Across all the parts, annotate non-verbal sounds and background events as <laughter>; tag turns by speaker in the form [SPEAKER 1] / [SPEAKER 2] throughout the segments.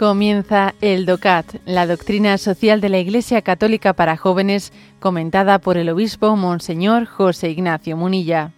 [SPEAKER 1] Comienza el DOCAT, la doctrina social de la Iglesia Católica para jóvenes, comentada por el obispo Monseñor José Ignacio Munilla.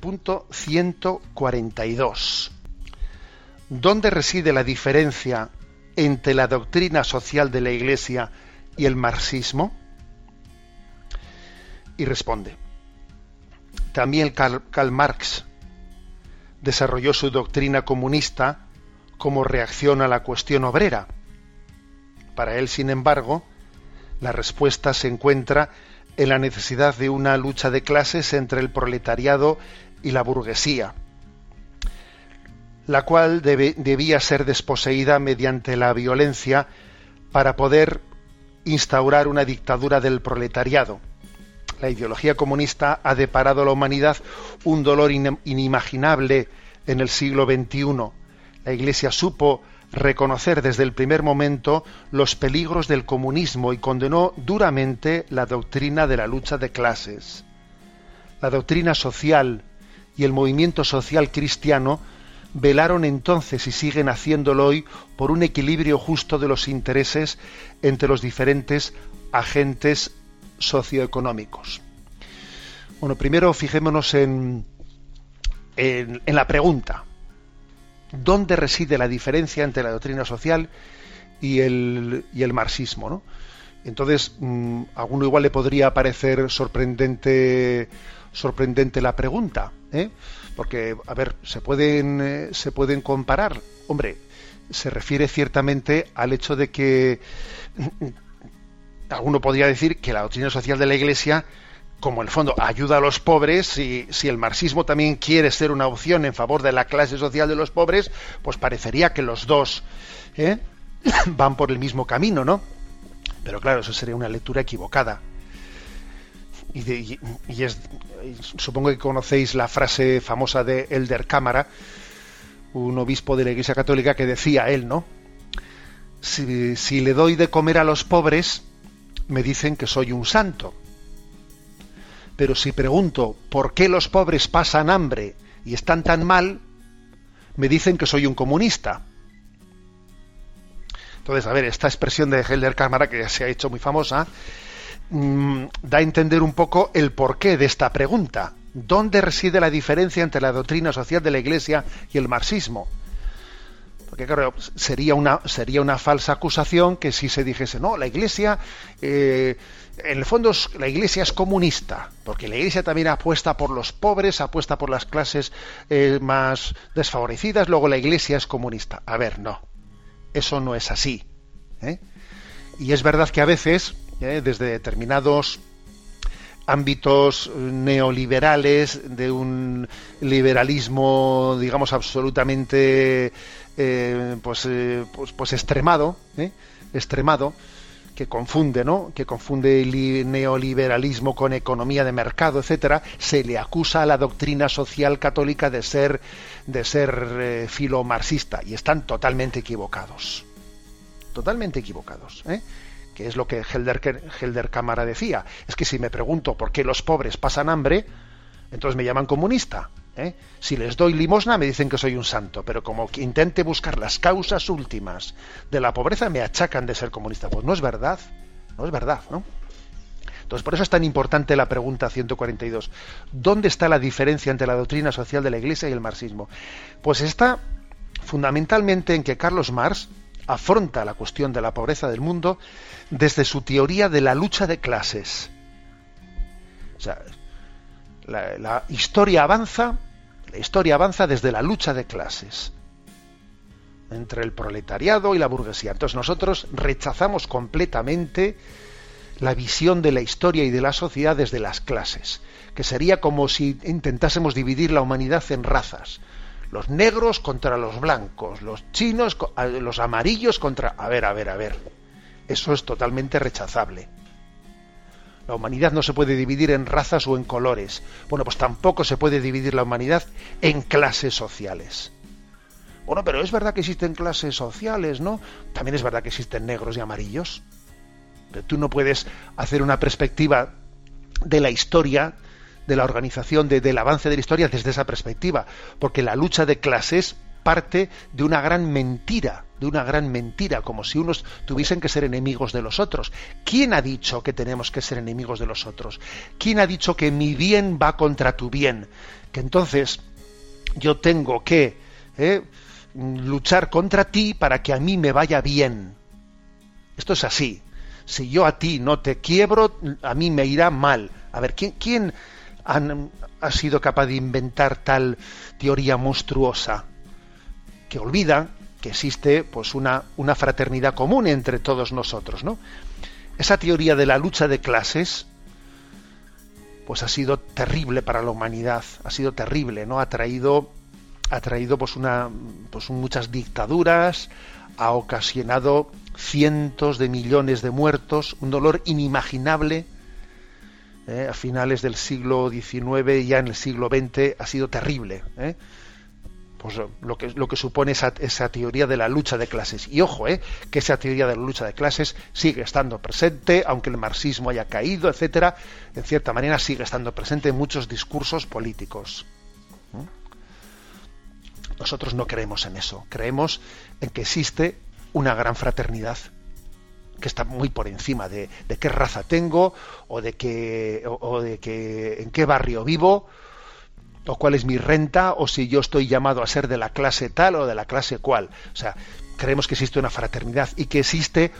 [SPEAKER 2] Punto 142. ¿Dónde reside la diferencia entre la doctrina social de la Iglesia y el marxismo? Y responde, también Karl, Marx desarrolló su doctrina comunista como reacción a la cuestión obrera. Para él, sin embargo, la respuesta se encuentra en la necesidad de una lucha de clases entre el proletariado y la burguesía, la cual debía ser desposeída mediante la violencia para poder instaurar una dictadura del proletariado. La ideología comunista ha deparado a la humanidad un dolor inimaginable en el siglo XXI. La Iglesia supo reconocer desde el primer momento los peligros del comunismo y condenó duramente la doctrina de la lucha de clases. La doctrina social y el movimiento social cristiano velaron entonces y siguen haciéndolo hoy por un equilibrio justo de los intereses entre los diferentes agentes socioeconómicos. Bueno, primero fijémonos en, en, la pregunta. ¿Dónde reside la diferencia entre la doctrina social y el, y el marxismo? ¿no? Entonces, mm, a alguno igual le podría parecer sorprendente, sorprendente la pregunta, ¿eh? Porque, a ver, se pueden, eh, se pueden comparar. Hombre, se refiere ciertamente al hecho de que alguno podría decir que la doctrina social de la Iglesia, como en el fondo ayuda a los pobres, y si el marxismo también quiere ser una opción en favor de la clase social de los pobres, pues parecería que los dos ¿eh? <coughs> van por el mismo camino, ¿no? Pero claro, eso sería una lectura equivocada. Y, supongo que conocéis la frase famosa de Elder Cámara, un obispo de la Iglesia Católica que decía él, ¿no? si le doy de comer a los pobres, me dicen que soy un santo. Pero si pregunto por qué los pobres pasan hambre y están tan mal, me dicen que soy un comunista. Entonces, a ver, esta expresión de Helder Cámara, que se ha hecho muy famosa, mm, da a entender un poco el porqué de esta pregunta. ¿Dónde reside la diferencia entre la doctrina social de la Iglesia y el marxismo? Porque claro, sería una, sería una falsa acusación que si se dijese, no, la Iglesia, eh, en el fondo la Iglesia es comunista, porque la Iglesia también apuesta por los pobres, apuesta por las clases eh, más desfavorecidas, luego la Iglesia es comunista. A ver, no, eso no es así. ¿eh? Y es verdad que a veces, desde determinados ámbitos neoliberales, de un liberalismo, digamos, absolutamente eh, pues, eh, pues, pues, extremado, ¿eh? extremado, que confunde, ¿no? Que confunde el neoliberalismo con economía de mercado, etcétera, se le acusa a la doctrina social católica de ser de ser filomarxista y están totalmente equivocados. Totalmente equivocados, es lo que Helder, Cámara decía. Es que si me pregunto por qué los pobres pasan hambre, entonces me llaman comunista. ¿eh? Si les doy limosna me dicen que soy un santo, pero como intente buscar las causas últimas de la pobreza me achacan de ser comunista. Pues no es verdad, no es verdad, ¿no? Entonces, por eso es tan importante la pregunta 142. ¿Dónde está la diferencia entre la doctrina social de la Iglesia y el marxismo? Pues está fundamentalmente en que Carlos Marx afronta la cuestión de la pobreza del mundo desde su teoría de la lucha de clases. O sea, la, historia avanza, la historia avanza desde la lucha de clases entre el proletariado y la burguesía. Entonces nosotros rechazamos completamente la visión de la historia y de la sociedad desde las clases, que sería como si intentásemos dividir la humanidad en razas. Los negros contra los blancos, los chinos, los amarillos contra... A ver, a ver, a ver. Eso es totalmente rechazable. La humanidad no se puede dividir en razas o en colores. Bueno, pues tampoco se puede dividir la humanidad en clases sociales. Bueno, pero es verdad que existen clases sociales, ¿no? También es verdad que existen negros y amarillos. tú no puedes hacer una perspectiva de la historia, de la organización, del avance de la historia desde esa perspectiva, porque la lucha de clases parte de una gran mentira, de una gran mentira, como si unos tuviesen que ser enemigos de los otros. ¿Quién ha dicho que tenemos que ser enemigos de los otros? ¿Quién ha dicho que mi bien va contra tu bien? Que entonces yo tengo que eh, luchar contra ti para que a mí me vaya bien. Esto es así. Si yo a ti no te quiebro, a mí me irá mal. A ver, ¿quién, quién ha sido capaz de inventar tal teoría monstruosa? que olvida que existe pues una, una fraternidad común entre todos nosotros, ¿no? Esa teoría de la lucha de clases pues ha sido terrible para la humanidad, ha sido terrible, ¿no? Ha traído ha traído pues una pues muchas dictaduras, ha ocasionado cientos de millones de muertos, un dolor inimaginable ¿eh? a finales del siglo XIX y ya en el siglo XX ha sido terrible. ¿eh? pues lo que, lo que supone esa, teoría de la lucha de clases. Y ojo, eh, que esa teoría de la lucha de clases sigue estando presente, aunque el marxismo haya caído, etcétera, en cierta manera sigue estando presente en muchos discursos políticos. Nosotros no creemos en eso, creemos en que existe una gran fraternidad que está muy por encima de, de qué raza tengo o de qué o de que en qué barrio vivo o cuál es mi renta, o si yo estoy llamado a ser de la clase tal o de la clase cual. O sea, creemos que existe una fraternidad y que existe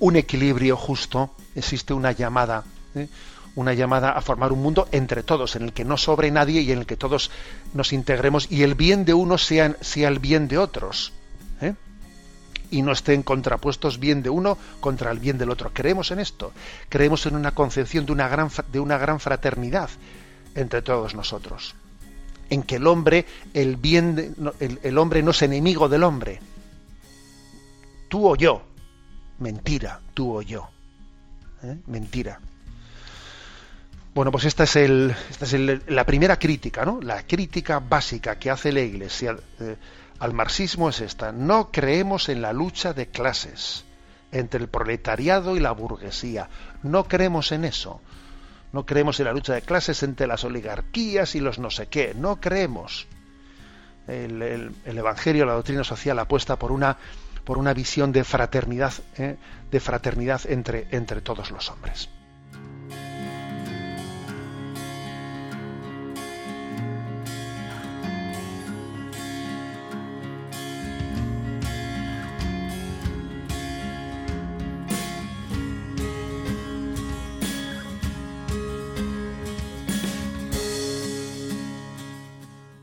[SPEAKER 2] un equilibrio justo, existe una llamada, ¿eh? una llamada a formar un mundo entre todos, en el que no sobre nadie y en el que todos nos integremos y el bien de unos sea, sea el bien de otros. Y no estén contrapuestos bien de uno contra el bien del otro. Creemos en esto, creemos en una concepción de una gran, de una gran fraternidad entre todos nosotros en que el hombre, el bien, el, hombre no es enemigo del hombre. Tú o yo. Mentira, tú o yo. ¿Eh? Mentira. Bueno, pues esta es, el, esta es la primera crítica, ¿no? La crítica básica que hace la Iglesia eh, al marxismo es esta. No creemos en la lucha de clases entre el proletariado y la burguesía. No creemos en eso. No creemos en la lucha de clases entre las oligarquías y los no sé qué. No creemos. El, Evangelio, la doctrina social apuesta por una, por una visión de fraternidad, ¿eh? de fraternidad entre, entre todos los hombres.